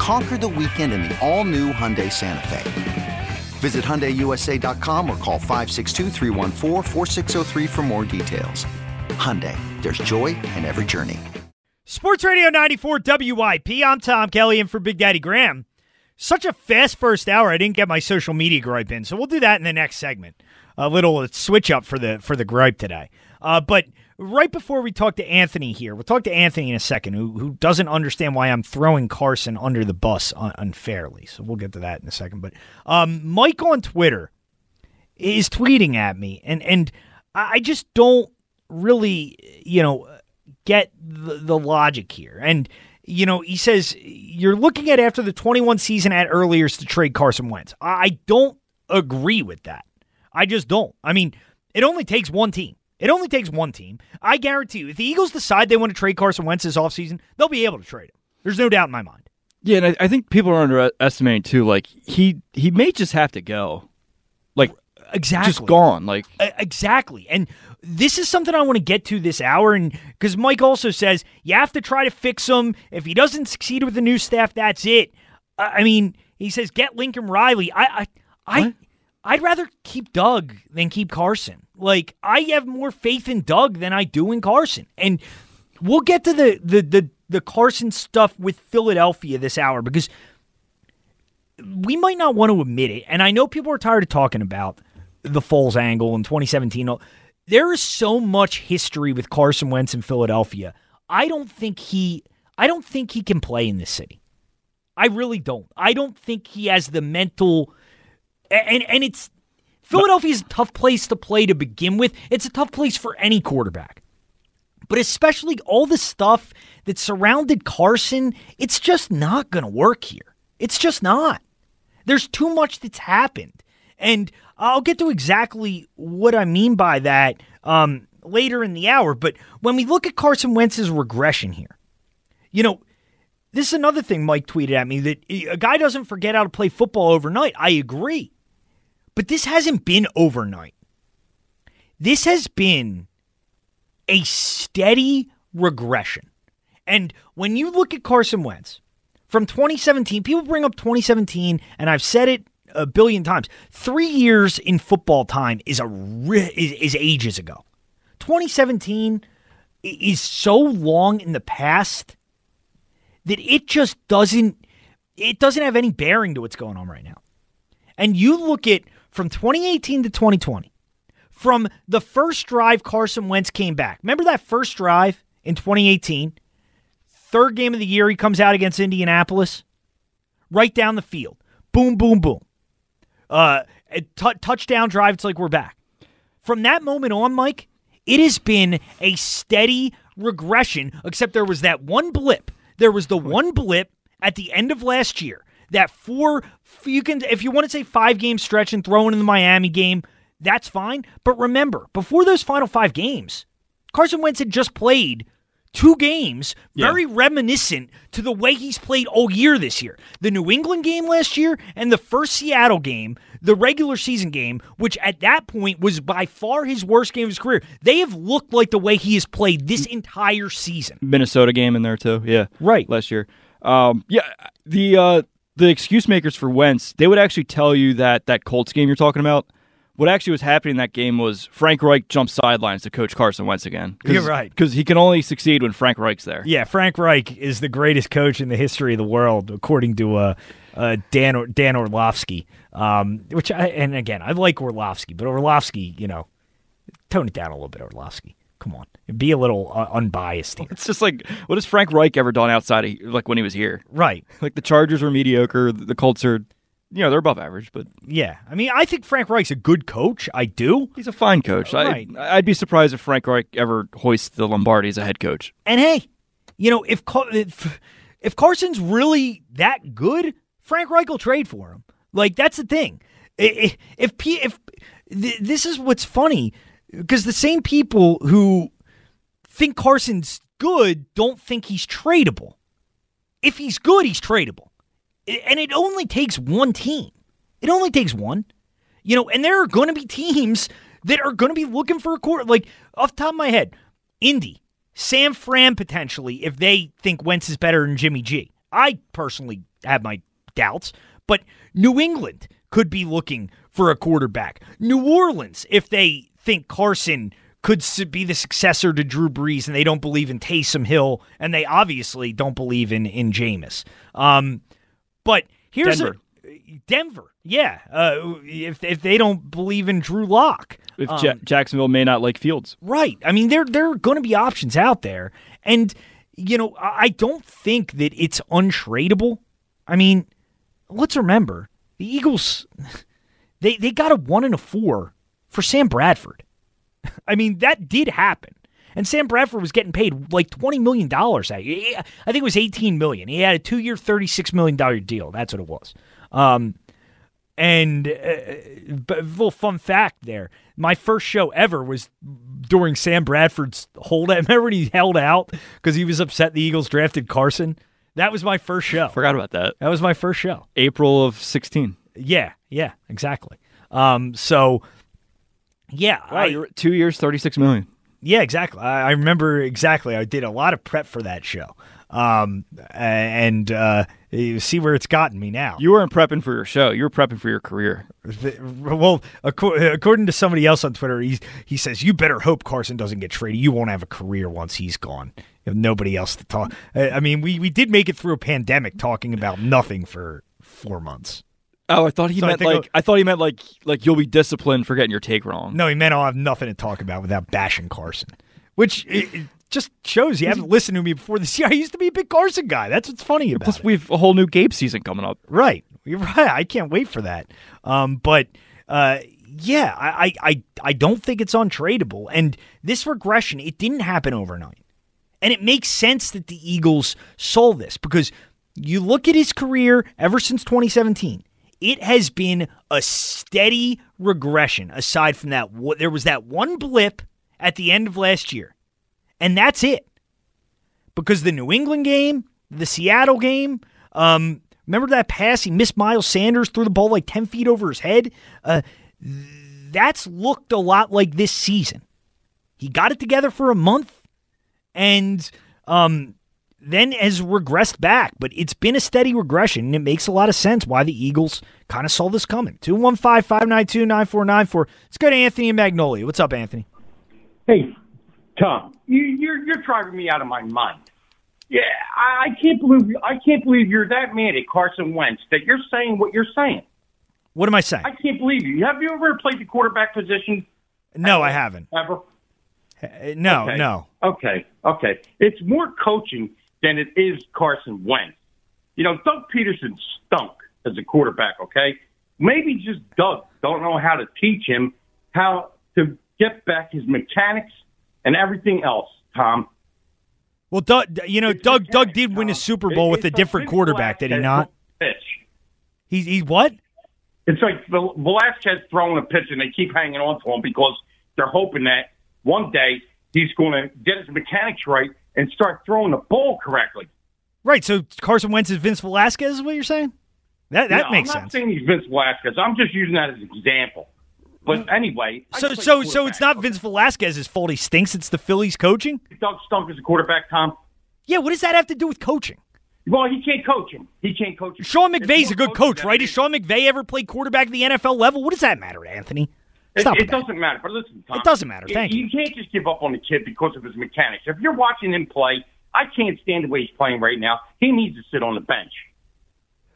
Conquer the weekend in the all new Hyundai Santa Fe. Visit HyundaiUSA.com or call 562 for more details. Hyundai, there's joy in every journey. Sports Radio 94 WIP. I'm Tom Kelly and for Big Daddy Graham. Such a fast first hour, I didn't get my social media gripe in, so we'll do that in the next segment. A little switch up for the for the gripe today. Uh, but right before we talk to Anthony here, we'll talk to Anthony in a second, who, who doesn't understand why I'm throwing Carson under the bus un- unfairly. So we'll get to that in a second. But um, Mike on Twitter is tweeting at me, and and I just don't really, you know, get the, the logic here. And you know, he says you're looking at after the 21 season at earlier to trade Carson Wentz. I don't agree with that. I just don't. I mean, it only takes one team. It only takes one team. I guarantee you, if the Eagles decide they want to trade Carson Wentz this offseason, they'll be able to trade him. There's no doubt in my mind. Yeah, and I, I think people are underestimating too. Like he he may just have to go. Like exactly, just gone. Like exactly. And this is something I want to get to this hour, and because Mike also says you have to try to fix him. If he doesn't succeed with the new staff, that's it. I mean, he says get Lincoln Riley. I I I. I'd rather keep Doug than keep Carson. Like I have more faith in Doug than I do in Carson. And we'll get to the the the, the Carson stuff with Philadelphia this hour because we might not want to admit it. And I know people are tired of talking about the Foles angle in 2017. There is so much history with Carson Wentz in Philadelphia. I don't think he I don't think he can play in this city. I really don't. I don't think he has the mental and and it's Philadelphia is a tough place to play to begin with. It's a tough place for any quarterback. But especially all the stuff that surrounded Carson, it's just not going to work here. It's just not. There's too much that's happened. And I'll get to exactly what I mean by that um, later in the hour. But when we look at Carson Wentz's regression here, you know, this is another thing Mike tweeted at me that a guy doesn't forget how to play football overnight. I agree. But this hasn't been overnight. This has been a steady regression. And when you look at Carson Wentz from 2017, people bring up 2017, and I've said it a billion times. Three years in football time is a is, is ages ago. 2017 is so long in the past that it just doesn't it doesn't have any bearing to what's going on right now. And you look at from 2018 to 2020, from the first drive Carson Wentz came back. Remember that first drive in 2018? Third game of the year, he comes out against Indianapolis, right down the field. Boom, boom, boom. Uh, t- touchdown drive. It's like we're back. From that moment on, Mike, it has been a steady regression, except there was that one blip. There was the one blip at the end of last year that four you can if you want to say five game stretch and throw in the Miami game, that's fine. But remember, before those final five games, Carson Wentz had just played two games very yeah. reminiscent to the way he's played all year this year. The New England game last year and the first Seattle game, the regular season game, which at that point was by far his worst game of his career. They have looked like the way he has played this entire season. Minnesota game in there too. Yeah. Right. Last year. Um, yeah, the uh, the excuse makers for Wentz, they would actually tell you that that Colts game you're talking about, what actually was happening in that game was Frank Reich jumped sidelines to coach Carson Wentz again. You're right. Because he can only succeed when Frank Reich's there. Yeah, Frank Reich is the greatest coach in the history of the world, according to uh, uh, Dan, or- Dan Orlovsky. Um, which I, and again, I like Orlovsky, but Orlovsky, you know, tone it down a little bit, Orlovsky. Come on, be a little uh, unbiased here. It's just like, what has Frank Reich ever done outside of like when he was here? Right. Like the Chargers were mediocre, the Colts are, you know, they're above average, but Yeah. I mean, I think Frank Reich's a good coach. I do. he's a fine coach. Right. I, I'd be surprised if Frank Reich ever hoists the Lombardi as a head coach. And hey, you know, if if, if Carson's really that good, Frank Reich will trade for him. Like that's the thing. I- I- If if this is what's funny because the same people who think Carson's good don't think he's tradable. If he's good, he's tradable. And it only takes one team. It only takes one. You know, and there are going to be teams that are going to be looking for a quarter. Like off the top of my head, Indy, Sam Fran potentially, if they think Wentz is better than Jimmy G. I personally have my doubts, but New England could be looking for a quarterback. New Orleans, if they think Carson could be the successor to Drew Brees and they don't believe in Taysom Hill, and they obviously don't believe in in Jameis. Um, but here's Denver. a Denver, yeah. Uh, if if they don't believe in Drew Lock, If Ja- Jacksonville may not like Fields. Right. I mean, there there are going to be options out there, and you know, I I don't think that it's untradeable. I mean, let's remember the Eagles. They they got a one and a four for Sam Bradford. I mean, that did happen. And Sam Bradford was getting paid like twenty million dollars. I think it was eighteen million. He had a two-year, thirty-six million dollar deal. That's what it was. Um, and uh, but a little fun fact there. My first show ever was during Sam Bradford's holdout. Remember when he held out because he was upset the Eagles drafted Carson? That was my first show. Forgot about that. That was my first show. April of 16. Yeah, yeah, exactly. Um, so yeah, Wow, I, you're two years, 36 million. yeah, exactly. I, I remember exactly. I did a lot of prep for that show. Um, and uh, you see where it's gotten me now. You weren't prepping for your show. You were prepping for your career. The- well, acco- according to somebody else on Twitter, he he says you better hope Carson doesn't get traded. You won't have a career once he's gone. You have nobody else to talk. I I mean, we we did make it through a pandemic talking about nothing for four months. Oh, I thought he So meant think like I thought he meant like like you'll be disciplined for getting your take wrong. No, he meant I'll have nothing to talk about without bashing Carson, which it, it just shows you haven't listened to me before this year. I used to be a big Carson guy. That's what's funny about Plus, it. we've a whole new Gabe season coming up. Right. You're right. I can't wait for that. Um, but uh, yeah, I, I, I, I don't think it's untradeable. And this regression, it didn't happen overnight. And it makes sense that the Eagles saw this because you look at his career ever since 2017. It has been a steady regression. Aside from that, there was that one blip at the end of last year, and that's it because the New England game, the Seattle game, um, remember that pass he missed Miles Sanders threw the ball like 10 feet over his head? Uh, that's looked a lot like this season. He got it together for a month and um, then has regressed back, but it's been a steady regression, and it makes a lot of sense why the Eagles kind of saw this coming. 215 592 9494. Let's go to Anthony and Magnolia. What's up, Anthony? Hey, Tom, you, you're you're driving me out of my mind. Yeah, I, I can't believe I can't believe you're that mad at Carson Wentz that you're saying what you're saying. What am I saying? I can't believe you. Have you ever played the quarterback position no, I haven't. ever? No, Okay. no. Okay, okay. It's more coaching than it is Carson Wentz. You know, Doug Pederson stunk as a quarterback. Okay, maybe just Doug don't know how to teach him how to get back his mechanics and everything else. Tom, Well, Doug, you know, It's Doug, Doug did win a Super Bowl It- with a different quarterback, did he not? Pitch. He's he's what? It's like Vel- Velasquez throwing a pitch and they keep hanging on to him because they're hoping that one day he's going to get his mechanics right and start throwing the ball correctly. Right. So Carson Wentz is Vince Velasquez, is what you're saying? That that No, makes I'm not sense. saying he's Vince Velasquez. I'm just using that as an example. But mm. anyway, So so so it's not. Vince Velasquez's fault. He stinks. It's the Phillies coaching. Doug Stunk as a quarterback, Tom. Yeah. What does that have to do with coaching? Well, he can't coach him. He can't coach him. Sean McVay's a good coach, right? Has Sean McVay ever played quarterback at the NFL level? What does that matter, Anthony? It, it doesn't matter. But listen, Tom. It doesn't matter. You- Thank you. You can't just give up on the kid because of his mechanics. If you're watching him play, I can't stand the way he's playing right now. He needs to sit on the bench.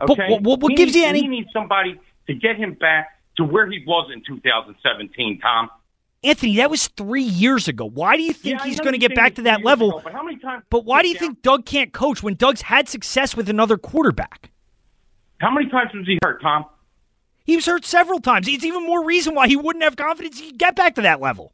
But Okay. what- what- what He gives needs- you any- He needs somebody to get him back to where he was in 2017, Tom. Anthony, that was three years ago. Why do you think Yeah, he's going to get back to that level? ago, but how many times? But why do you Yeah. think Doug can't coach when Doug's had success with another quarterback? How many times was he hurt, Tom? He was hurt several times. It's even more reason why he wouldn't have confidence he'd get back to that level.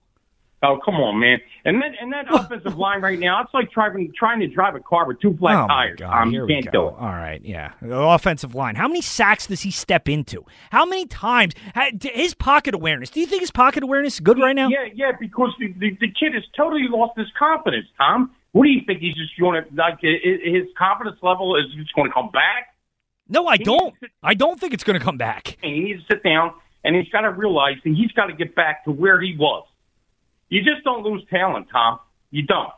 Oh, come on, man! And then and that offensive line right now, it's like driving trying to drive a car with two flat oh tires. God, Tom, here you we can't go. do it. All right, yeah. The offensive line. How many sacks does he step into? How many times? His pocket awareness. Do you think his pocket awareness is good right now? Yeah, yeah, because the, the the kid has totally lost his confidence, Tom. What do you think? He's just going to like his confidence level is just going to come back? No, I He don't. to- I don't think it's going to come back. And he needs to sit down and he's got to realize that he's got to get back to where he was. You just don't lose talent, Tom. You don't.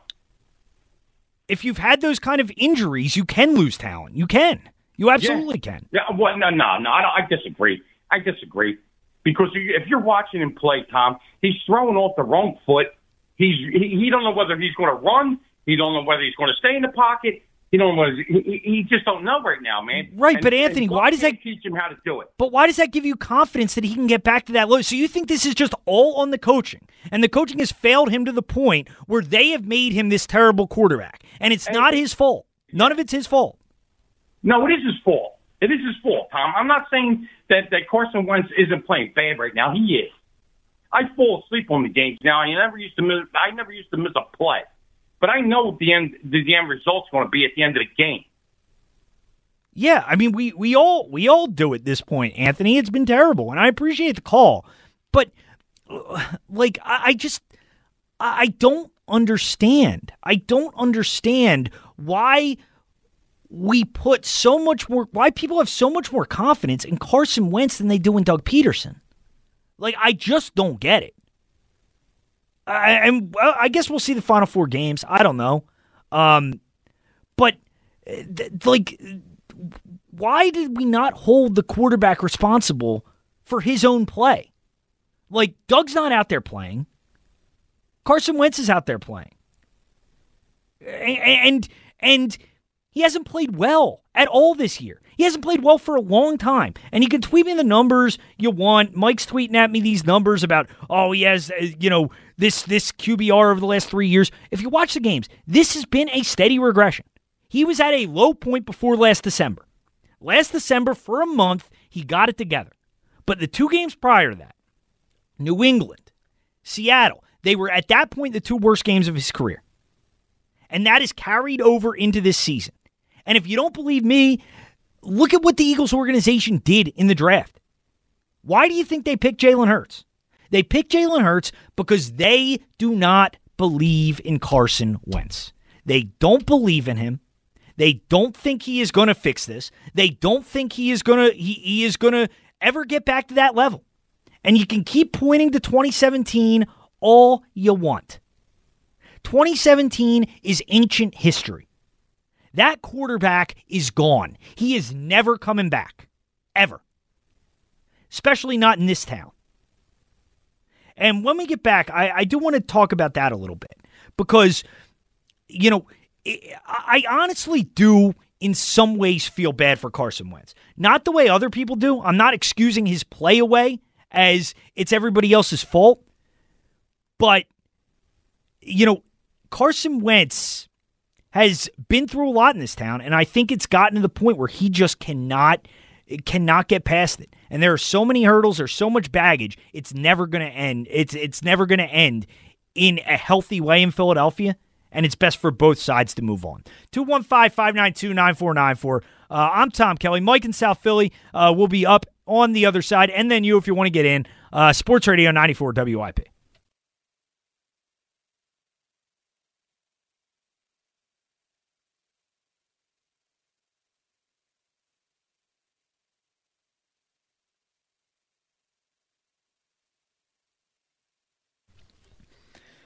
If you've had those kind of injuries, you can lose talent. You can. You absolutely can. Yeah, well, no, no, no. I, don't, I disagree. I disagree because if you're watching him play, Tom, he's throwing off the wrong foot. He's he, he don't know whether he's going to run. He don't know whether he's going to stay in the pocket. He don't know whether he, he just don't know right now, man. Right, And- but Anthony, why does that- teach him how to do it? But why does that give you confidence that he can get back to that low? So you think this is just all on the coaching, and the coaching has failed him to the point where they have made him this terrible quarterback, and it's not his fault. None of it's his fault. No, it is his fault. It is his fault, Tom. I'm not saying that, that Carson Wentz isn't playing bad right now. He is. I fall asleep on the games now. I never used to miss. I never used to miss a play, but I know the end the, end result's going to be at the end of the game. Yeah, I mean we we all we all do at this point, Anthony. It's been terrible, and I appreciate the call, but like I, I just I don't understand. I don't understand why we put so much more why people have so much more confidence in Carson Wentz than they do in Doug Pederson. Like I just don't get it. I, and well, I guess we'll see the final four games. I don't know, um, but uh, th- like why did we not hold the quarterback responsible for his own play? Like Doug's not out there playing. Carson Wentz is out there playing. And and he hasn't played well at all this year. He hasn't played well for a long time. And you can tweet me the numbers you want. Mike's tweeting at me these numbers about, oh, he has, uh, you know, this this QBR over the last three years. If you watch the games, this has been a steady regression. He was at a low point before last December. Last December, for a month, he got it together. But the two games prior to that, New England, Seattle, they were at that point the two worst games of his career. And that is carried over into this season. And if you don't believe me, look at what the Eagles organization did in the draft. Why do you think they picked Jalen Hurts? They pick Jalen Hurts because they do not believe in Carson Wentz. They don't believe in him. They don't think he is going to fix this. They don't think he is going to he, he is going to ever get back to that level. And you can keep pointing to 2017 all you want. 2017 is ancient history. That quarterback is gone. He is never coming back. Ever. Especially not in this town. And when we get back, I, I do want to talk about that a little bit because, you know, I I honestly do in some ways feel bad for Carson Wentz. Not the way other people do. I'm not excusing his play away as it's everybody else's fault. But, you know, Carson Wentz has been through a lot in this town, and I think it's gotten to the point where he just cannot cannot get past it. And there are so many hurdles, there's so much baggage. It's never going to end. It's it's never going to end in a healthy way in Philadelphia, and it's best for both sides to move on. 215-592-9494. Uh, I'm Tom Kelly. Mike in South Philly uh, will be up on the other side, and then you if you want to get in. Uh, Sports Radio 94 WIP.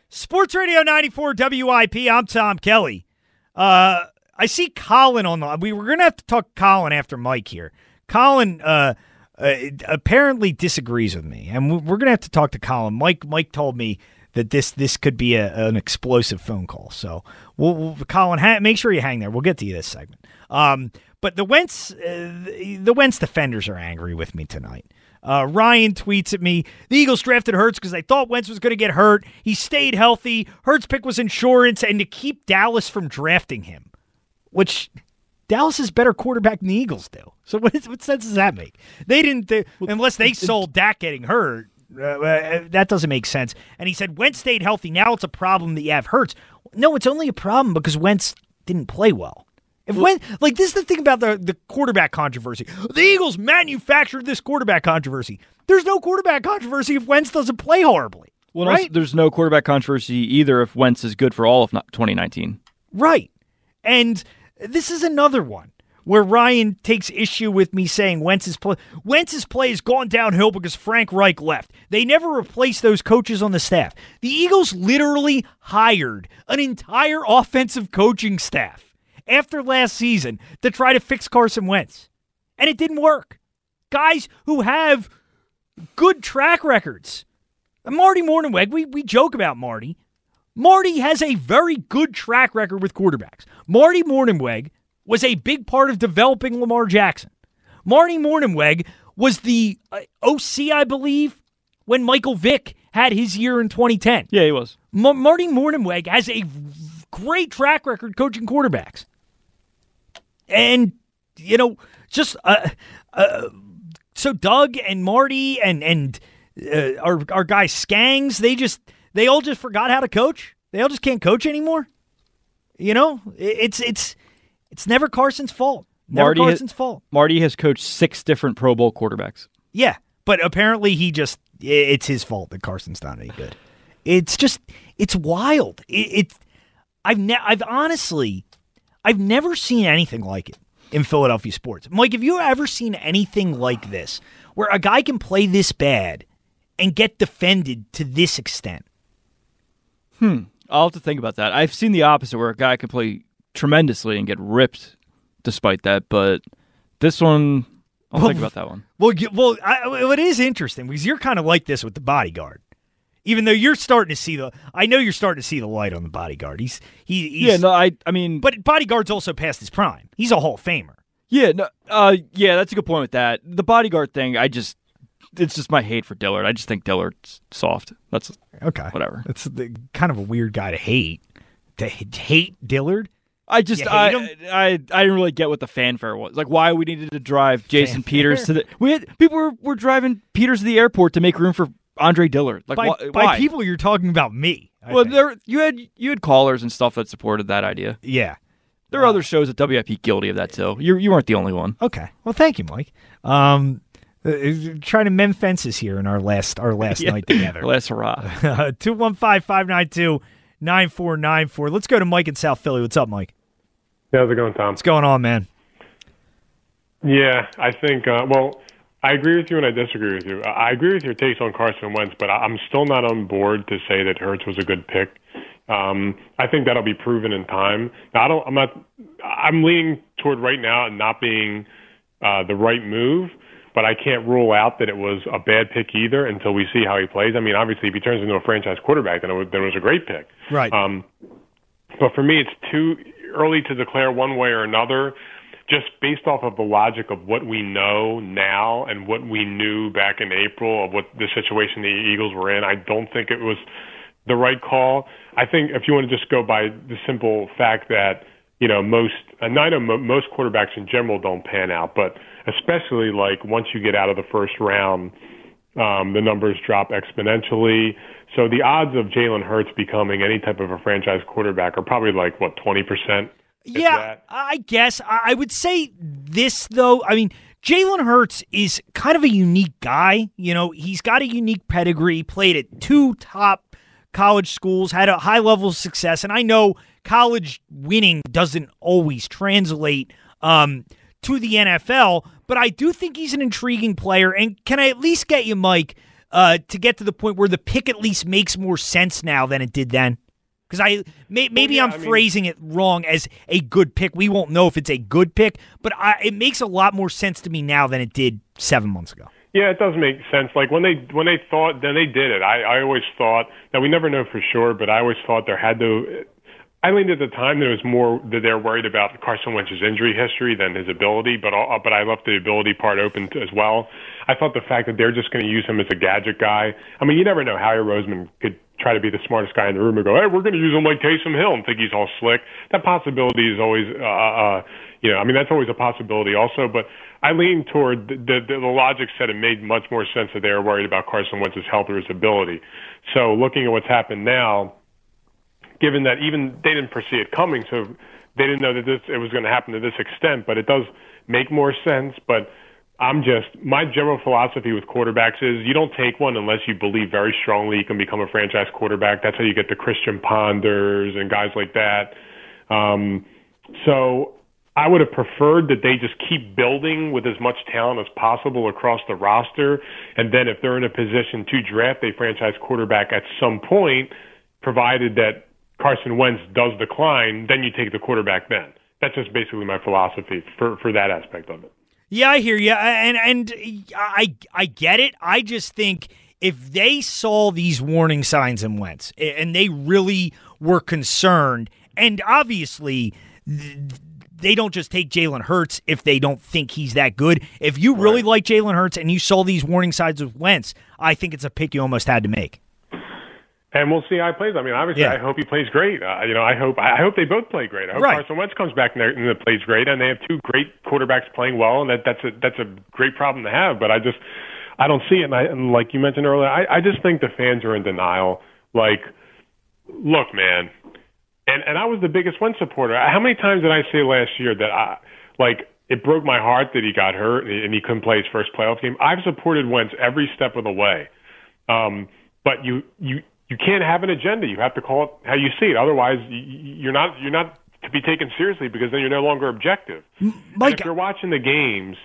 Sports Radio 94 WIP. I'm Tom Kelly. Uh, I see Colin on the. We were going to have to talk Colin after Mike here. Colin uh, uh, apparently disagrees with me, and we're going to have to talk to Colin. Mike Mike told me that this this could be a, an explosive phone call. So, we'll, we'll Colin, ha- make sure you hang there. We'll get to you this segment. Um, but the Wentz uh, the Wentz defenders are angry with me tonight. Uh, Ryan tweets at me The Eagles drafted Hurts because they thought Wentz was going to get hurt. He stayed healthy. Hurts' pick was insurance and to keep Dallas from drafting him, which Dallas is better quarterback than the Eagles do. So what, is, what sense does that make? They didn't, they, unless they sold Dak getting hurt. Uh, uh, that doesn't make sense. And he said Wentz stayed healthy. Now it's a problem that you have Hurts. No, it's only a problem because Wentz didn't play well. If when like this is the thing about the the quarterback controversy. The Eagles manufactured this quarterback controversy. There's no quarterback controversy if Wentz doesn't play horribly. Well, right? there's no quarterback controversy either if Wentz is good for all of 2019. Right. And this is another one where Ryan takes issue with me saying Wentz's play Wentz's play has gone downhill because Frank Reich left. They never replaced those coaches on the staff. The Eagles literally hired an entire offensive coaching staff after last season to try to fix Carson Wentz. And it didn't work. Guys who have good track records. Marty Mornhinweg, we, we joke about Marty. Marty has a very good track record with quarterbacks. Marty Mornhinweg was a big part of developing Lamar Jackson. Marty Mornhinweg was the uh, OC, I believe, when Michael Vick had his year in 2010. Yeah, he was. Ma- Marty Mornhinweg has a great track record coaching quarterbacks. And, you know, just uh, uh, so Doug and Marty and, and uh, our, our guy Skangs, they just, they all just forgot how to coach. They all just can't coach anymore. You know, it's, it's, it's never Carson's fault. Never Marty Carson's fault. Marty has coached six different Pro Bowl quarterbacks. Yeah, but apparently he just it's his fault that Carson's not any good. It's just it's wild. It, I've ne- I've honestly I've never seen anything like it in Philadelphia sports. Mike, have you ever seen anything like this where a guy can play this bad and get defended to this extent? Hmm. I'll have to think about that. I've seen the opposite where a guy can play tremendously and get ripped despite that, but this one, I'll think about that one. Well, you, well, I, well, it is interesting because you're kind of like this with the bodyguard. Even though you're starting to see the, I know you're starting to see the light on the bodyguard. He's he, he's, Yeah, no, I, I mean, But bodyguard's also past his prime. He's a Hall of Famer. yeah, no, uh, yeah, that's a good point with that. The bodyguard thing, I just, it's just my hate for Dillard. I just think Dillard's soft. That's Okay, Whatever. That's the, kind of a weird guy to hate. To hate Dillard. I just You I. I I didn't really get what the fanfare was. Like why we needed to drive Jason Peters to the we had people were, were driving Peters to the airport to make room for Andre Dillard. Like By, wh- by why? people, you're talking about me. I well, think. there you had you had callers and stuff that supported that idea. yeah. There are other shows at WIP guilty of that too. You you weren't the only one. Okay. Well, thank you, Mike. Um, uh, trying to mend fences here in our last our last Yeah. night together. Last hurrah. 215 592 9494. Let's go to Mike in South Philly. What's up, Mike? Yeah, how's it going, Tom? What's going on, man? Yeah, I think. Uh, well, I agree with you and I disagree with you. I agree with your takes on Carson Wentz, but I'm still not on board to say that Hurts was a good pick. Um, I think that'll be proven in time. Now, I don't. I'm not. I'm leaning toward right now and not being uh, the right move, but I can't rule out that it was a bad pick either until we see how he plays. I mean, obviously, if he turns into a franchise quarterback, then it was, then it was a great pick. Right. Um, but for me, it's too early to declare one way or another, just based off of the logic of what we know now and what we knew back in April of what the situation the Eagles were in. I don't think it was the right call. I think if you want to just go by the simple fact that you know most, and I know most quarterbacks in general don't pan out, but especially like once you get out of the first round, um, the numbers drop exponentially. So the odds of Jalen Hurts becoming any type of a franchise quarterback are probably like what twenty percent. Yeah. I guess I I would say this though. I mean, Jalen Hurts is kind of a unique guy. You know, he's got a unique pedigree. Played at two top college schools, had a high level of success, and I know college winning doesn't always translate um, to the NFL. But I do think he's an intriguing player. And can I at least get you, Mike, uh, to get to the point where the pick at least makes more sense now than it did then? Because I may, maybe yeah, I'm I mean- phrasing it wrong as a good pick. We won't know if it's a good pick, but I, it makes a lot more sense to me now than it did seven months ago. Yeah, it does make sense. Like when they when they thought, then they did it. I I always thought that we never know for sure, but I always thought there had to. I leaned at the time there was more that they're worried about Carson Wentz's injury history than his ability, but all, but I left the ability part open as well. I thought the fact that they're just going to use him as a gadget guy. I mean, you never know. Howie Roseman could try to be the smartest guy in the room and go, "Hey, we're going to use him like Taysom Hill," and think he's all slick. That possibility is always, uh, uh, you know, I mean, that's always a possibility also. But I lean toward the, the, the logic said it made much more sense that they were worried about Carson Wentz's health or his ability. So looking at what's happened now, given that even they didn't foresee it coming, so they didn't know that this it was going to happen to this extent. But it does make more sense. But I'm just my general philosophy with quarterbacks is you don't take one unless you believe very strongly you can become a franchise quarterback. That's how you get the Christian Ponders and guys like that. Um, so I would have preferred that they just keep building with as much talent as possible across the roster, and then if they're in a position to draft a franchise quarterback at some point, provided that Carson Wentz does decline, then you take the quarterback then. That's just basically my philosophy for, for that aspect of it. Yeah, I hear you, and and I I get it. I just think if they saw these warning signs in Wentz and they really were concerned, and obviously they don't just take Jalen Hurts if they don't think he's that good. If you really right. like Jalen Hurts and you saw these warning signs with Wentz, I think it's a pick you almost had to make and we'll see how he plays. I mean, obviously, yeah. I hope he plays great. Uh, you know, I hope I hope they both play great. I hope right. Carson Wentz comes back and, and plays great, and they have two great quarterbacks playing well, and that that's a that's a great problem to have. But I just I don't see it, and, I, and like you mentioned earlier, I, I just think the fans are in denial. Like, look, man, and and I was the biggest Wentz supporter. How many times did I say last year that I like? It broke my heart that he got hurt and he couldn't play his first playoff game. I've supported Wentz every step of the way. Um, but you you you can't have an agenda. You have to call it how you see it. Otherwise, you're not you're not to be taken seriously because then you're no longer objective. Mike, if you're watching the games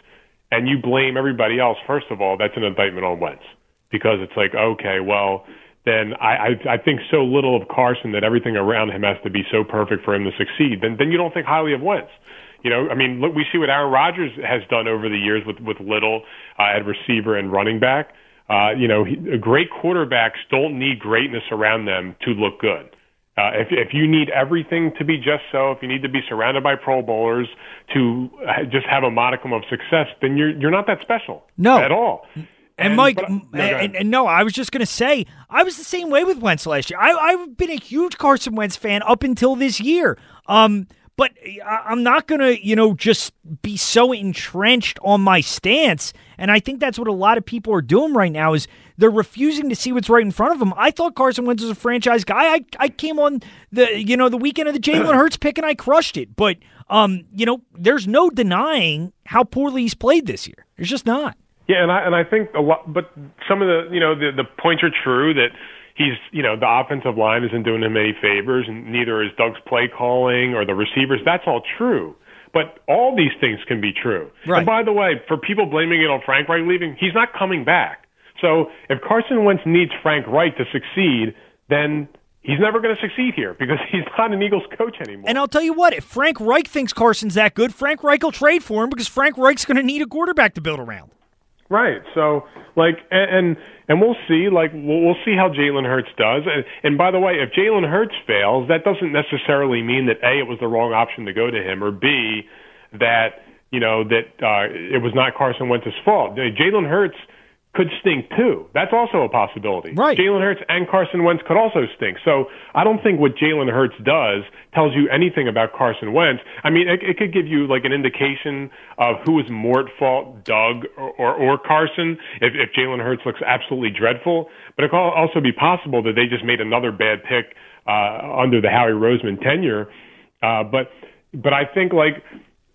and you blame everybody else, first of all, that's an indictment on Wentz because it's like, okay, well, then I, I I think so little of Carson that everything around him has to be so perfect for him to succeed. Then then you don't think highly of Wentz. You know, I mean, look, we see what Aaron Rodgers has done over the years with with Little uh, at receiver and running back. Uh, you know, he, great quarterbacks don't need greatness around them to look good. Uh, if, if you need everything to be just so, if you need to be surrounded by Pro Bowlers to just have a modicum of success, then you're you're not that special. No, at all. And, and Mike, but, no, and, and, no, I was just going to say, I was the same way with Wentz last year. I, I've been a huge Carson Wentz fan up until this year. Um, but I'm not going to, you know, just be so entrenched on my stance. And I think that's what a lot of people are doing right now is they're refusing to see what's right in front of them. I thought Carson Wentz was a franchise guy. I, I came on the, you know, the weekend of the Jalen Hurts pick and I crushed it. But, um, you know, there's no denying how poorly he's played this year. There's just not. Yeah, and I and I think a lot, but some of the you know the the points are true that he's you know the offensive line isn't doing him any favors, and neither is Doug's play calling or the receivers. That's all true. But all these things can be true. Right. And by the way, for people blaming it on Frank Reich leaving, he's not coming back. So if Carson Wentz needs Frank Reich to succeed, then he's never going to succeed here because he's not an Eagles coach anymore. And I'll tell you what, if Frank Reich thinks Carson's that good, Frank Reich will trade for him because Frank Reich's going to need a quarterback to build around. Right. So, like, and and we'll see. Like, we'll, we'll see how Jalen Hurts does. And, and by the way, if Jalen Hurts fails, that doesn't necessarily mean that a it was the wrong option to go to him, or b that you know that uh, it was not Carson Wentz's fault. Jalen Hurts could stink too. That's also a possibility. Right. Jalen Hurts and Carson Wentz could also stink. So I don't think what Jalen Hurts does tells you anything about Carson Wentz. I mean, it, it could give you like an indication of who is more at fault, Doug or, or, or Carson, if, if Jalen Hurts looks absolutely dreadful. But it could also be possible that they just made another bad pick uh, under the Howie Roseman tenure. Uh, but but I think like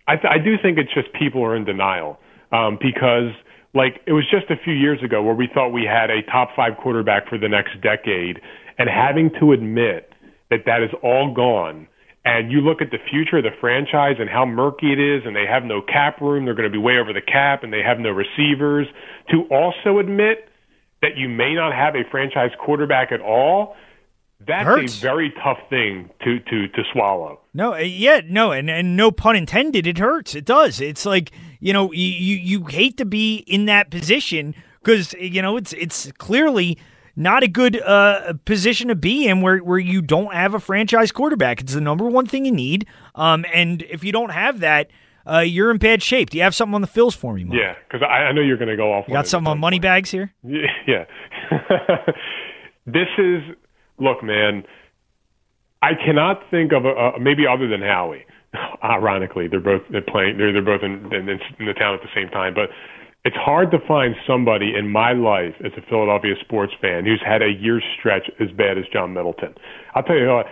I, th- I do think it's just people are in denial um, because – like it was just a few years ago where we thought we had a top five quarterback for the next decade, and having to admit that that is all gone. And you look at the future of the franchise and how murky it is, and they have no cap room. They're going to be way over the cap, and they have no receivers. To also admit that you may not have a franchise quarterback at all, that's a very tough thing to to to swallow. No, uh, yeah, no, and and no pun intended. It hurts. It does. It's like you know you you, hate to be in that position because you know it's it's clearly not a good uh, position to be in where, where you don't have a franchise quarterback. It's the number one thing you need. Um, and if you don't have that, uh, you're in bad shape. Do you have something on the Phils for me, Mike? Yeah, because I, I know you're going to go off. You got something on money bags here? Yeah. this is look, man. I cannot think of a, a maybe other than Howie. Ironically, they're both playing. They're they're both in, in, in the town at the same time, but it's hard to find somebody in my life as a Philadelphia sports fan who's had a year stretch as bad as John Middleton. I'll tell you what,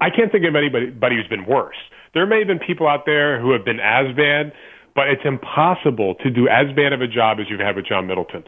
I can't think of anybody, anybody who's been worse. There may have been people out there who have been as bad, but it's impossible to do as bad of a job as you've had with John Middleton.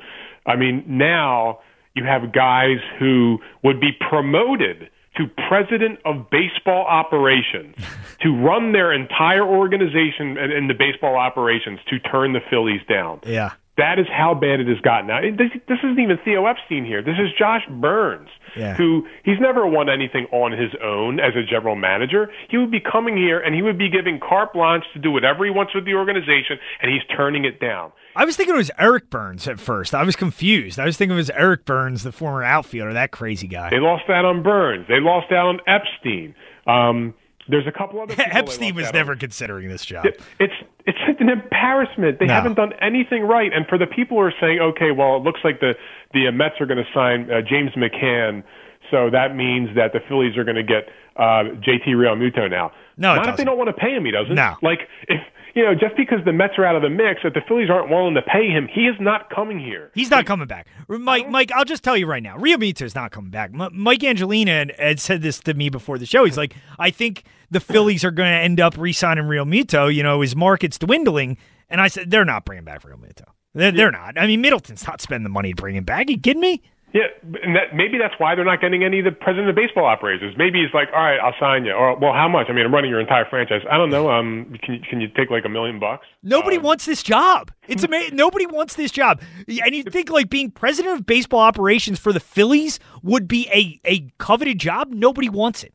I mean, now you have guys who would be promoted to president of baseball operations to run their entire organization in the baseball operations to turn the Phillies down. Yeah. That is how bad it has gotten. Now, this, this isn't even Theo Epstein here. This is Josh Byrnes, Yeah. who he's never won anything on his own as a general manager. He would be coming here and he would be giving carte blanche to do whatever he wants with the organization, and he's turning it down. I was thinking it was Eric Byrnes at first. I was confused. I was thinking it was Eric Byrnes, the former outfielder, that crazy guy. They lost out on Byrnes. They lost out on Epstein. Um, there's a couple other. people Epstein was never on. considering this job. It- It's it's an embarrassment. They No. haven't done anything right. And for the people who are saying, okay, well, it looks like the the uh, Mets are going to sign uh, James McCann, so that means that the Phillies are going to get uh, JT Realmuto now. No, not if they don't want to pay him. He doesn't. No. Like if you know, just because the Mets are out of the mix, if the Phillies aren't willing to pay him, he is not coming here. He's not coming back. Mike, Mike, I'll just tell you right now, Rio is not coming back. M- Mike Angelina had, had said this to me before the show. He's like, I think the Phillies are going to end up re-signing Realmuto. You know, his market's dwindling. And I said, they're not bringing back Realmuto. They're, they're not. I mean, Middleton's not spending the money to bring him back. you kidding me? Yeah, and that, maybe that's why they're not getting any of the president of baseball operations. Maybe he's like, all right, I'll sign you. Or, well, how much? I mean, I'm running your entire franchise. I don't know. Um, can you, can you take like a million bucks? Nobody Uh, wants this job. It's amazing. Nobody wants this job. And you think like being president of baseball operations for the Phillies would be a, a coveted job? Nobody wants it.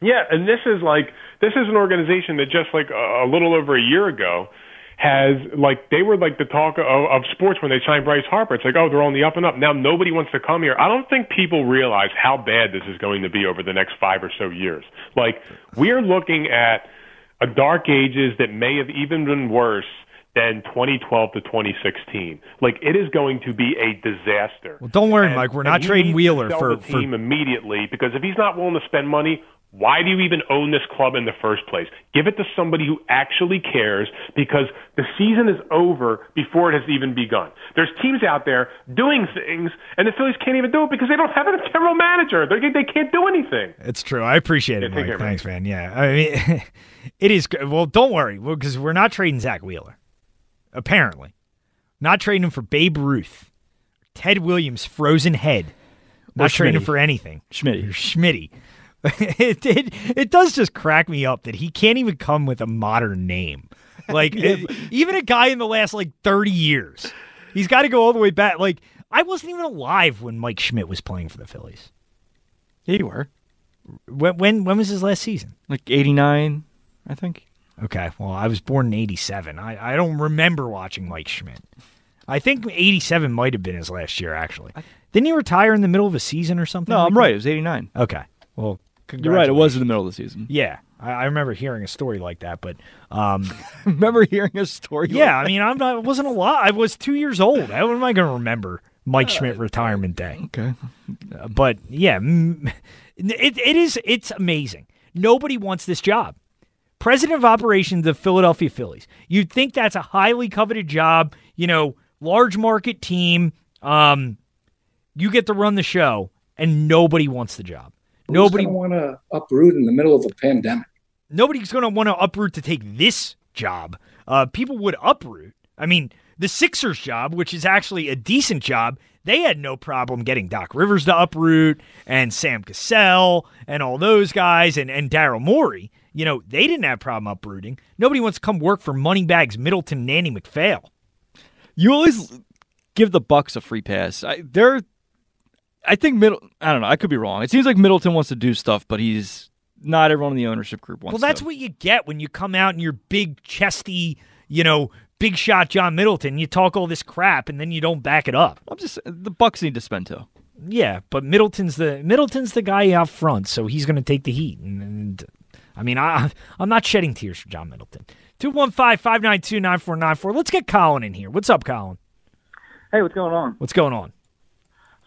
Yeah, and this is like this is an organization that just like a, a little over a year ago has like they were like the talk of, of sports when they signed Bryce Harper. It's like oh they're on the up and up. Now nobody wants to come here. I don't think people realize how bad this is going to be over the next five or so years. Like we are looking at a dark ages that may have even been worse than 2012 to 2016. Like it is going to be a disaster. Well, don't worry, And- Mike. We're not trading Wheeler for, the for immediately because if he's not willing to spend money, why do you even own this club in the first place? Give it to somebody who actually cares because the season is over before it has even begun. There's teams out there doing things, and the Phillies can't even do it because they don't have a general manager. They they can't do anything. It's true. I appreciate it, Yeah, take Mike. care, man. Thanks, man. Yeah, I mean, it is. Well, don't worry, because we're not trading Zack Wheeler. Apparently, not trading him for Babe Ruth, Ted Williams' frozen head. Not trading him for anything. Schmitty. Schmitty. it, it it does just crack me up that he can't even come with a modern name. Like it- even a guy in the last like thirty years, he's got to go all the way back. Like I wasn't even alive when Mike Schmidt was playing for the Phillies. Yeah, you were. When when when was his last season? Like 89, I think. Okay, well I was born in '87. I I don't remember watching Mike Schmidt. I think '87 might have been his last year. Actually, didn't he retire in the middle of a season or something? No, like I'm that? right. It was 89. Okay, well You're right. It was in the middle of the season. Yeah, I, I remember hearing a story like that, but um, remember hearing a story. yeah, I mean, I'm not, I wasn't alive. I was two years old. How am I going to remember Mike Schmidt retirement day? Okay. Uh, but yeah, it, it is. It's amazing. Nobody wants this job. President of operations of Philadelphia Phillies. You'd think that's a highly coveted job. You know, large market team. Um, you get to run the show, and nobody wants the job. Nobody want to uproot in the middle of a pandemic. nobody's going to want to uproot to take this job. Uh, people would uproot. I mean, the Sixers job, which is actually a decent job, they had no problem getting Doc Rivers to uproot and Sam Cassell and all those guys and, and Daryl Morey. You know, they didn't have problem uprooting. Nobody wants to come work for Moneybags Middleton Nanny McPhail. You always give the Bucks a free pass. I, they're, I think middle. I don't know. I could be wrong. It seems like Middleton wants to do stuff, but he's not everyone in the ownership group wants. Well, that's to. what you get when you come out and you're big, chesty, you know, big shot John Middleton. You talk all this crap and then you don't back it up. I'm just the Bucks need to spend too. Yeah, but Middleton's the Middleton's the guy out front, so he's going to take the heat. And, and I mean, I I'm not shedding tears for John Middleton. 215-592-9494. Let's get Colin in here. What's up, Colin? Hey, what's going on? What's going on?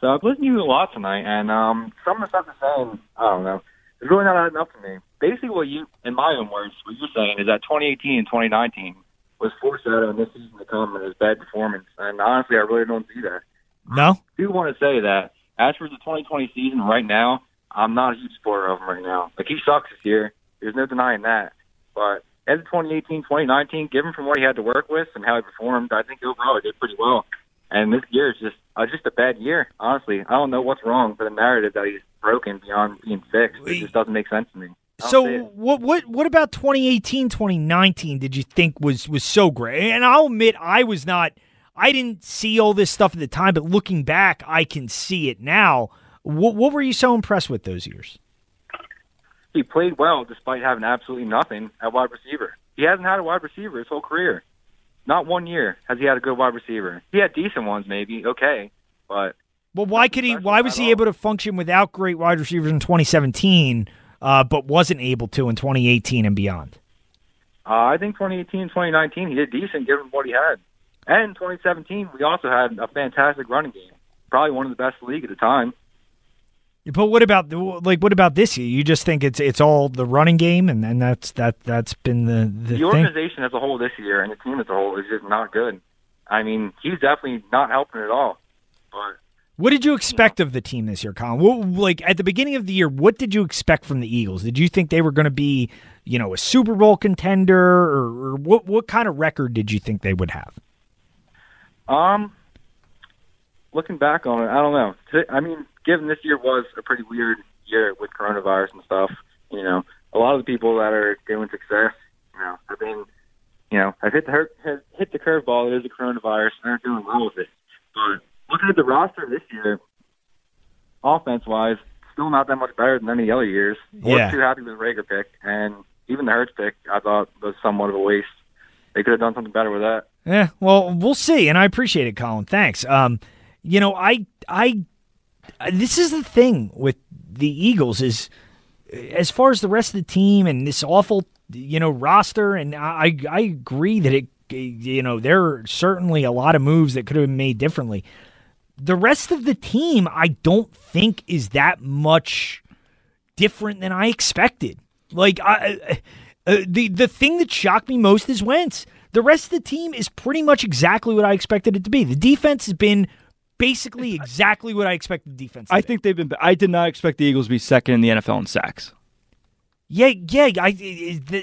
So I've listened to you a lot tonight, and um, some of the stuff you're saying, I don't know, it's really not adding up to me. Basically, what you, in my own words, what you're saying is that 2018 and 2019 was foreshadowing this season to come and his bad performance. And honestly, I really don't see that. No? I do want to say that as for the 2020 season right now, I'm not a huge supporter of him right now. Like, he sucks this year. There's no denying that. But as of 2018, 2019, given from what he had to work with and how he performed, I think overall he did pretty well. And this year is just uh, just a bad year, honestly. I don't know what's wrong for the narrative that he's broken beyond being fixed. It just doesn't make sense to me. I don't see So what what what about 2018, 2019 did you think was was so great? And I'll admit I was not I didn't see all this stuff at the time, but looking back, I can see it now. What what were you so impressed with those years? he played well despite having absolutely nothing at wide receiver. He hasn't had a wide receiver his whole career. Not one year has he had a good wide receiver. He had decent ones, maybe okay, but Well, why could he? Why was he able to function without great wide receivers in 2017, uh, but wasn't able to in 2018 and beyond? uh, I think 2018, 2019, he did decent given what he had. And 2017, we also had a fantastic running game, probably one of the best in the league at the time. But what about the- like what about this year? You just think it's it's all the running game, and then that's that that's been the the, The thing. organization as a whole this year and the team as a whole is just not good. I mean, he's definitely not helping at all. But What did you expect of the team this year, Colin? What, like at the beginning of the year, what did you expect from the Eagles? Did you think they were going to be, you know, a Super Bowl contender, or, or what? What kind of record did you think they would have? Um, looking back on it, I don't know. I mean, given this year was a pretty weird year with coronavirus and stuff, you know, a lot of the people that are doing success, you know, have been, you know, have hit the hurt, have hit the curveball. It is a coronavirus, and they're doing well with it. But looking at the roster this year, offense wise, still not that much better than any other years. I Yeah. wasn't too happy with the Reagor pick, and even the Hurts pick, I thought was somewhat of a waste. They could have done something better with that. Yeah, well, we'll see, and I appreciate it, Colin. Thanks. Um, you know, I, I, Uh, this is the thing with the Eagles is, uh, as far as the rest of the team and this awful, you know, roster, and I, I agree that it, you know, there are certainly a lot of moves that could have been made differently. The rest of the team, I don't think is that much different than I expected. Like I, uh, uh the the thing that shocked me most is Wentz. The rest of the team is pretty much exactly what I expected it to be. The defense has been basically exactly what I expected the defense. To I be. think they've been. I did not expect the Eagles to be second in the NFL in sacks. yeah, yeah. I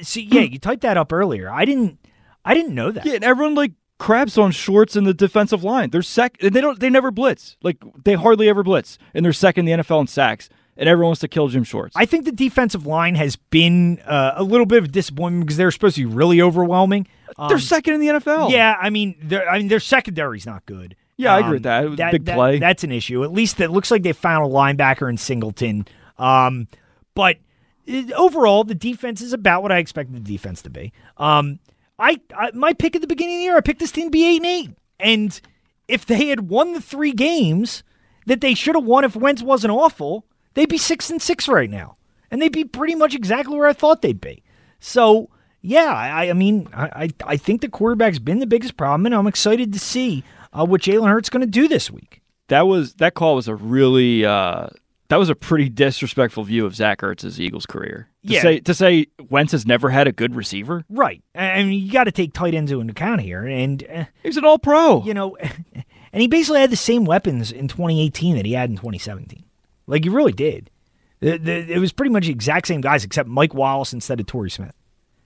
see, yeah. You typed that up earlier. I didn't. I didn't know that. Yeah, and everyone like crabs on Schwartz in the defensive line. They're sec. They don't. They never blitz. Like they hardly ever blitz, and they're second in the NFL in sacks. And everyone wants to kill Jim Schwartz. I think the defensive line has been uh, a little bit of a disappointment because they were supposed to be really overwhelming. they're Um, second in the NFL. Yeah, I mean, I mean their secondary's not good. Um, Yeah, I agree with that. It was a big play. That's an issue. At least it looks like they found a linebacker in Singleton. Um, but uh, overall, the defense is about what I expected the defense to be. Um, I, I my pick at the beginning of the year, I picked this team to be eight and eight, and if they had won the three games that they should have won if Wentz wasn't awful, they'd be six and six right now, and they'd be pretty much exactly where I thought they'd be. So yeah, I, I mean, I I think the quarterback's been the biggest problem, and I'm excited to see uh, what Jalen Hurts going to do this week. that was that call was a really uh, that was a pretty disrespectful view of Zach Ertz's Eagles career. To Yeah. say to say Wentz has never had a good receiver. Right. I mean, you got to take tight ends into account here, and uh, He's an All Pro. you know, and he basically had the same weapons in 2018 that he had in 2017. Like he really did. The- the- It was pretty much the exact same guys, except Mike Wallace instead of Torrey Smith.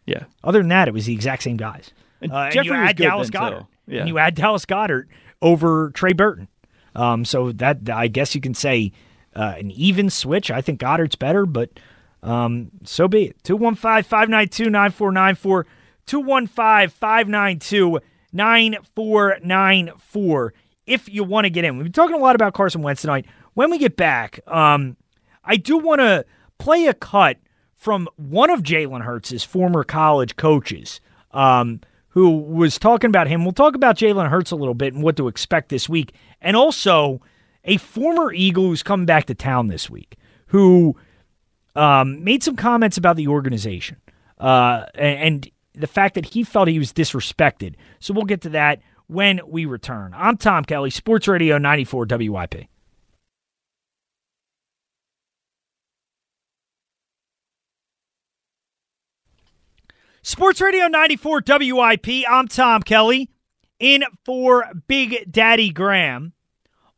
Yeah. Other than that, it was the exact same guys. And Uh, and Jeffery you was good Dallas then, Goedert, too. Yeah. and you add Dallas Goedert over Trey Burton. Um, so that I guess you can say uh, an even switch. I think Goedert's better, but um, so be it. 215 592 9494. 215 592 9494. If you want to get in, we've been talking a lot about Carson Wentz tonight. When we get back, um, I do want to play a cut from one of Jalen Hurts' former college coaches, um, who was talking about him. We'll talk about Jalen Hurts a little bit and what to expect this week, and also a former Eagle who's coming back to town this week, who um, made some comments about the organization uh, and the fact that he felt he was disrespected. So we'll get to that when we return. I'm Tom Kelly, Sports Radio 94 WIP. Sports Radio 94 WIP. I'm Tom Kelly in for Big Daddy Graham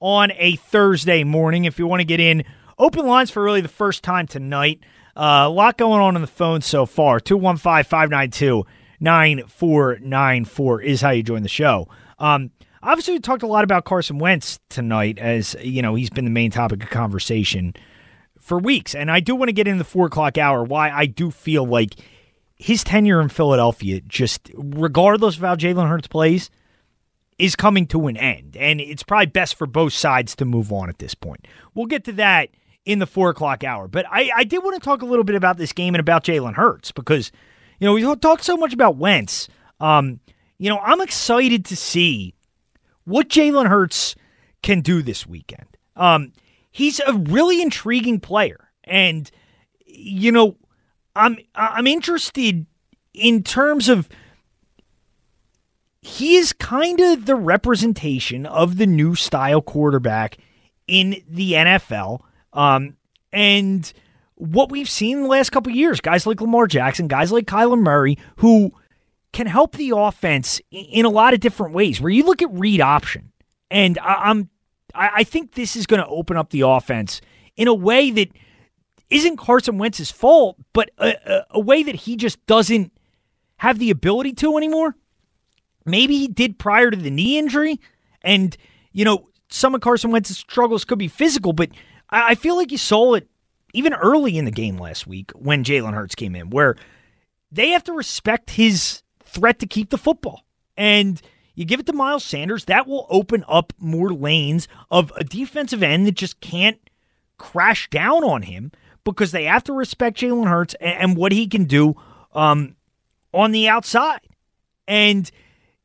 on a Thursday morning. If you want to get in, open lines for really the first time tonight. Uh, a lot going on on the phone so far. 215 592 9494 is how you join the show. Um, obviously, we talked a lot about Carson Wentz tonight, as you know, he's been the main topic of conversation for weeks. And I do want to get in the four o'clock hour why I do feel like his tenure in Philadelphia, just regardless of how Jalen Hurts plays, is coming to an end. And it's probably best for both sides to move on at this point. We'll get to that in the four o'clock hour. But I, I did want to talk a little bit about this game and about Jalen Hurts because, you know, we talked so much about Wentz. Um, you know, I'm excited to see what Jalen Hurts can do this weekend. Um, he's a really intriguing player. And, you know, I'm I'm interested in terms of he is kind of the representation of the new style quarterback in the NFL. Um, and what we've seen in the last couple years, guys like Lamar Jackson, guys like Kyler Murray, who can help the offense in a lot of different ways. Where you look at read option, and I'm, I think this is going to open up the offense in a way that isn't Carson Wentz's fault, but a, a, way that he just doesn't have the ability to anymore. Maybe he did prior to the knee injury. And, you know, some of Carson Wentz's struggles could be physical, but I, I feel like you saw it even early in the game last week when Jalen Hurts came in, where they have to respect his threat to keep the football. And you give it to Miles Sanders, that will open up more lanes of a defensive end that just can't crash down on him because they have to respect Jalen Hurts and, and, what he can do um, on the outside. And,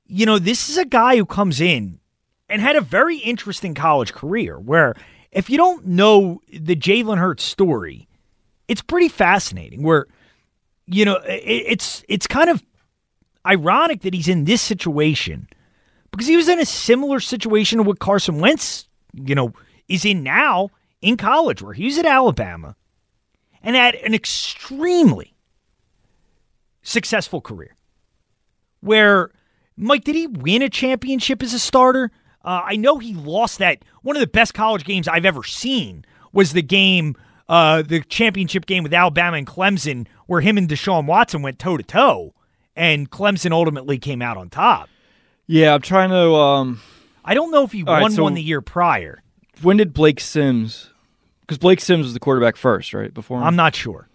you know, this is a guy who comes in and had a very interesting college career where if you don't know the Jalen Hurts story, it's pretty fascinating where, you know, it, it's it's kind of ironic that he's in this situation because he was in a similar situation to what Carson Wentz, you know, is in now in college where he's at Alabama and had an extremely successful career. Where, Mike, did he win a championship as a starter? Uh, I know he lost that. One of the best college games I've ever seen was the game, uh, the championship game with Alabama and Clemson, where him and Deshaun Watson went toe to toe, and Clemson ultimately came out on top. Yeah, I'm trying to. Um... I don't know if he won right, so one the year prior. When did Blake Sims because Blake Sims was the quarterback first, right? Before him? I'm not sure,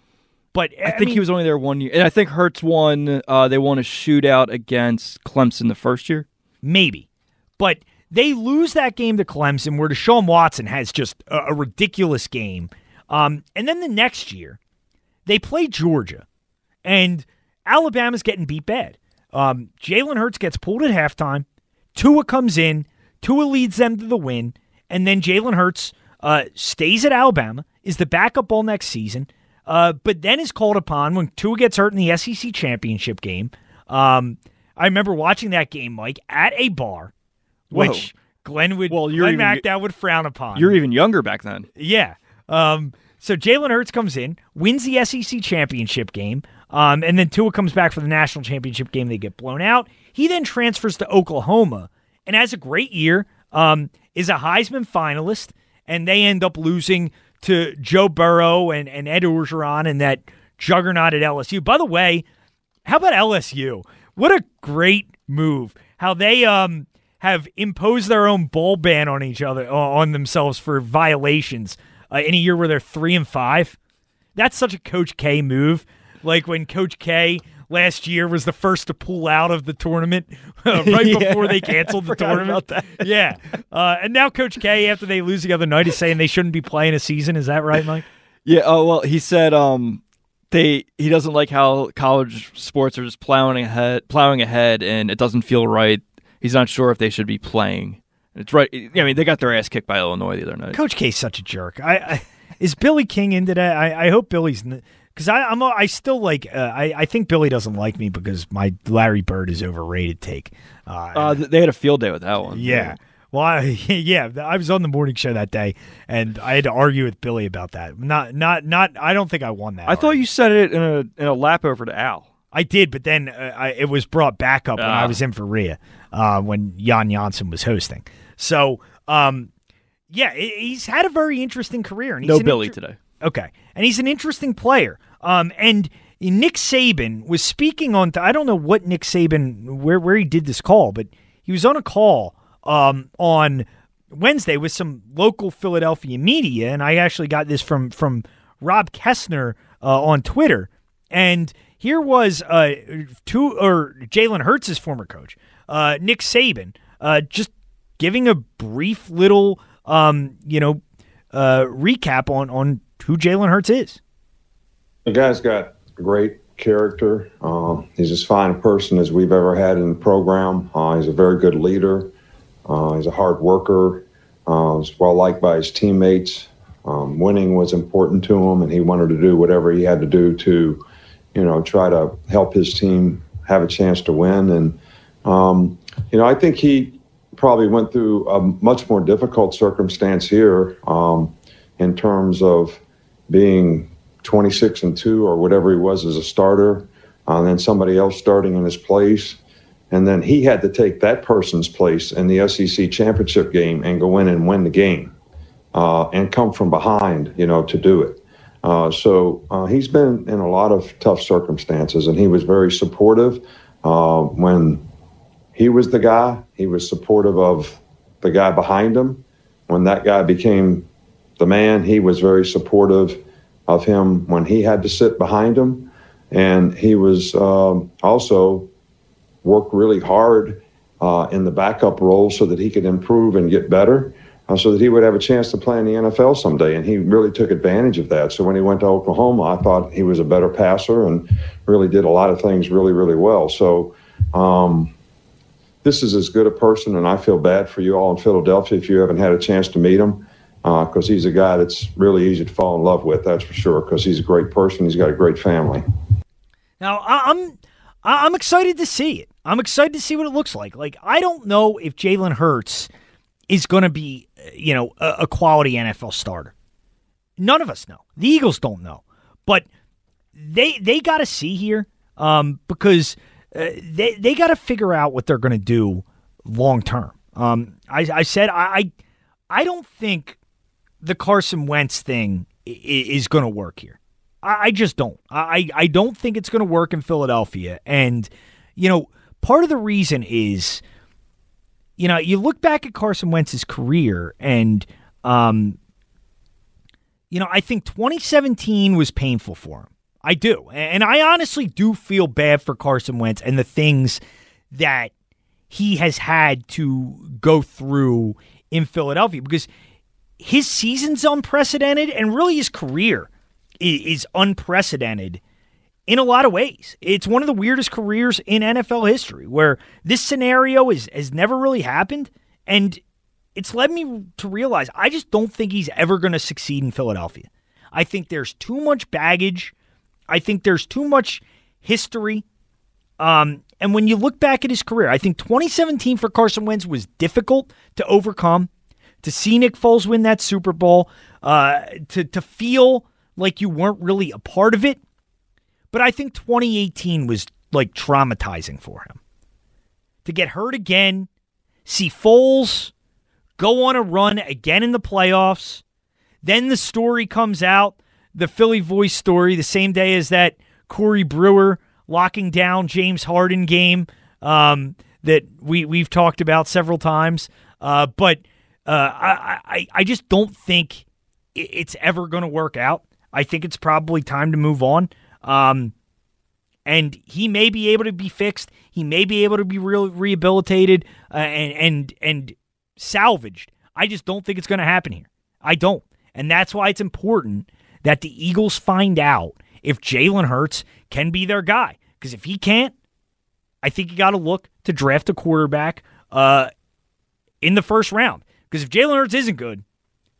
but I, I think mean, he was only there one year, and I think Hurts won. Uh, they won a shootout against Clemson the first year, maybe, but they lose that game to Clemson, where Deshaun Watson has just a, a ridiculous game, um, and then the next year they play Georgia, and Alabama's getting beat bad. Um, Jalen Hurts gets pulled at halftime. Tua comes in. Tua leads them to the win, and then Jalen Hurts uh, stays at Alabama, is the backup all next season, uh, but then is called upon when Tua gets hurt in the SEC championship game. Um, I remember watching that game, Mike, at a bar, which Whoa. Glenn would, well, you're Glenn even, McDowell would frown upon. You're even younger back then. Yeah. Um, so Jalen Hurts comes in, wins the SEC championship game, um, and then Tua comes back for the national championship game. They get blown out. He then transfers to Oklahoma and has a great year. Um, is a Heisman finalist and they end up losing to Joe Burrow and, and Ed Orgeron and that juggernaut at LSU. By the way, how about LSU? What a great move. How they um have imposed their own bowl ban on each other on themselves for violations uh, in a year where they're 3 and 5. That's such a Coach K move. Like when Coach K last year was the first to pull out of the tournament uh, right yeah, before they canceled the tournament. yeah, uh, and now Coach K, after they lose the other night, is saying they shouldn't be playing a season. Is that right, Mike? Yeah. Oh well, he said um, they he doesn't like how college sports are just plowing ahead, plowing ahead, and it doesn't feel right. He's not sure if they should be playing. It's right. I mean, they got their ass kicked by Illinois the other night. Coach K's such a jerk. I, I is Billy King into that? I, I hope Billy's because I I'm a, I still like uh, I I think Billy doesn't like me because my Larry Bird is overrated take. Uh, Uh, they had a field day with that one. yeah. Well, I, yeah, I was on the morning show that day, and I had to argue with Billy about that. Not, not, not. I don't think I won that. I thought you said it in a in a lap over to Al. I did, but then uh, I, it was brought back up when I Ah. was in for Rhea uh, when Jan Janssen was hosting. So, um, yeah, he's had a very interesting career. And he's No Billy inter- today. Okay, and he's an interesting player. Um, and Nick Saban was speaking on. I don't know what Nick Saban where where he did this call, but he was on a call um, on Wednesday with some local Philadelphia media, and I actually got this from from Rob Kessner uh, on Twitter. And here was uh, two or Jalen Hurts' former coach, uh, Nick Saban, uh, just giving a brief little, um, you know, uh, recap on on who Jalen Hurts is. The guy's got great character. Um, he's as fine a person as we've ever had in the program. Uh, he's a very good leader. Uh, he's a hard worker. Uh, he's well liked by his teammates. Um, winning was important to him, and he wanted to do whatever he had to do to, you know, try to help his team have a chance to win. And, um, you know, I think he probably went through a much more difficult circumstance here um, in terms of being 26 and 2 or whatever he was as a starter, uh, and then somebody else starting in his place. And then he had to take that person's place in the SEC championship game and go in and win the game uh, and come from behind, you know, to do it. Uh, so uh, he's been in a lot of tough circumstances, and he was very supportive uh, when he was the guy. He was supportive of the guy behind him. When that guy became the man, he was very supportive of him when he had to sit behind him. And he was um, also worked really hard uh, in the backup role so that he could improve and get better, uh, so that he would have a chance to play in the NFL someday. And he really took advantage of that. So when he went to Oklahoma, I thought he was a better passer and really did a lot of things really, really well. So um, this is as good a person, and I feel bad for you all in Philadelphia if you haven't had a chance to meet him because he's a guy that's really easy to fall in love with. That's for sure. Because he's a great person. He's got a great family. Now I'm I'm excited to see it. I'm excited to see what it looks like. Like I don't know if Jalen Hurts is going to be, uh, you know, a, a quality NFL starter. None of us know. The Eagles don't know, but they they got to see here um, because uh, they they got to figure out what they're going to do long term. Um, I, I said I, I I don't think the Carson Wentz thing is going to work here. I, I just don't. I, I don't think it's going to work in Philadelphia. And, you know, part of the reason is, you know, you look back at Carson Wentz's career and, um, you know, I think 2017 was painful for him. I do. And I honestly do feel bad for Carson Wentz and the things that he has had to go through in Philadelphia because his season's unprecedented and really his career is unprecedented in a lot of ways. It's one of the weirdest careers in NFL history where this scenario is has never really happened and it's led me to realize I just don't think he's ever going to succeed in Philadelphia. I think there's too much baggage. I think there's too much history. Um, and when you look back at his career, I think 2017 for Carson Wentz was difficult to overcome. To see Nick Foles win that Super Bowl, uh, to to feel like you weren't really a part of it. But I think 2018 was like traumatizing for him. To get hurt again, see Foles go on a run again in the playoffs. Then the story comes out, the Philly voice story, the same day as that Corey Brewer locking down James Harden game um, that we we've talked about several times. Uh, but uh, I, I I just don't think it's ever going to work out. I think it's probably time to move on. Um, and he may be able to be fixed. He may be able to be real rehabilitated uh, and and and salvaged. I just don't think it's going to happen here. I don't, and that's why it's important that the Eagles find out if Jalen Hurts can be their guy. Because if he can't, I think you got to look to draft a quarterback uh, in the first round. Because if Jalen Hurts isn't good,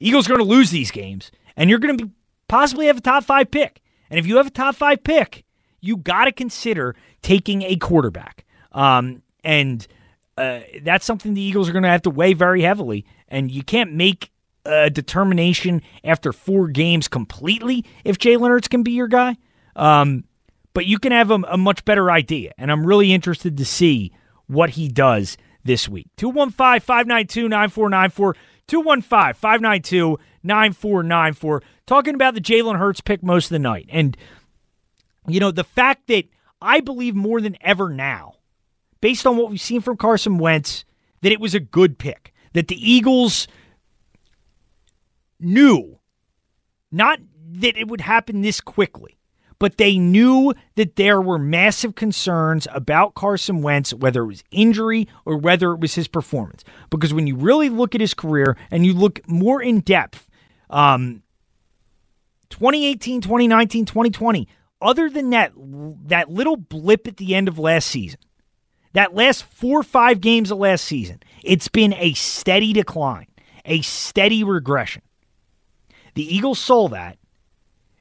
Eagles are going to lose these games, and you're going to possibly have a top five pick. And if you have a top five pick, you got to consider taking a quarterback. Um, and uh, that's something the Eagles are going to have to weigh very heavily. And you can't make a determination after four games completely if Jalen Hurts can be your guy. Um, but you can have a, a much better idea. And I'm really interested to see what he does this week. 215 592 9494. 215 592 9494. Talking about the Jalen Hurts pick most of the night. And, you know, the fact that I believe more than ever now, based on what we've seen from Carson Wentz, that it was a good pick. That the Eagles knew not that it would happen this quickly, but they knew that there were massive concerns about Carson Wentz, whether it was injury or whether it was his performance. Because when you really look at his career and you look more in depth, um, 2018, 2019, 2020, other than that, that little blip at the end of last season, that last four or five games of last season, it's been a steady decline, a steady regression. The Eagles saw that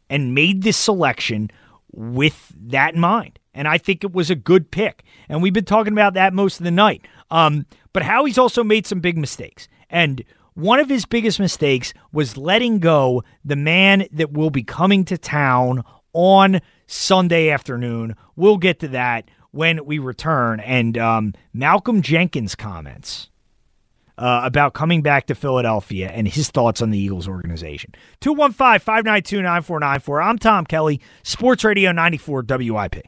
and made this selection with that in mind. And I think it was a good pick. And we've been talking about that most of the night. Um, but Howie's also made some big mistakes. And one of his biggest mistakes was letting go the man that will be coming to town on Sunday afternoon. We'll get to that when we return. And um, Malcolm Jenkins' comments uh, about coming back to Philadelphia and his thoughts on the Eagles organization. 215 592 9494. I'm Tom Kelly, Sports Radio 94 WIP.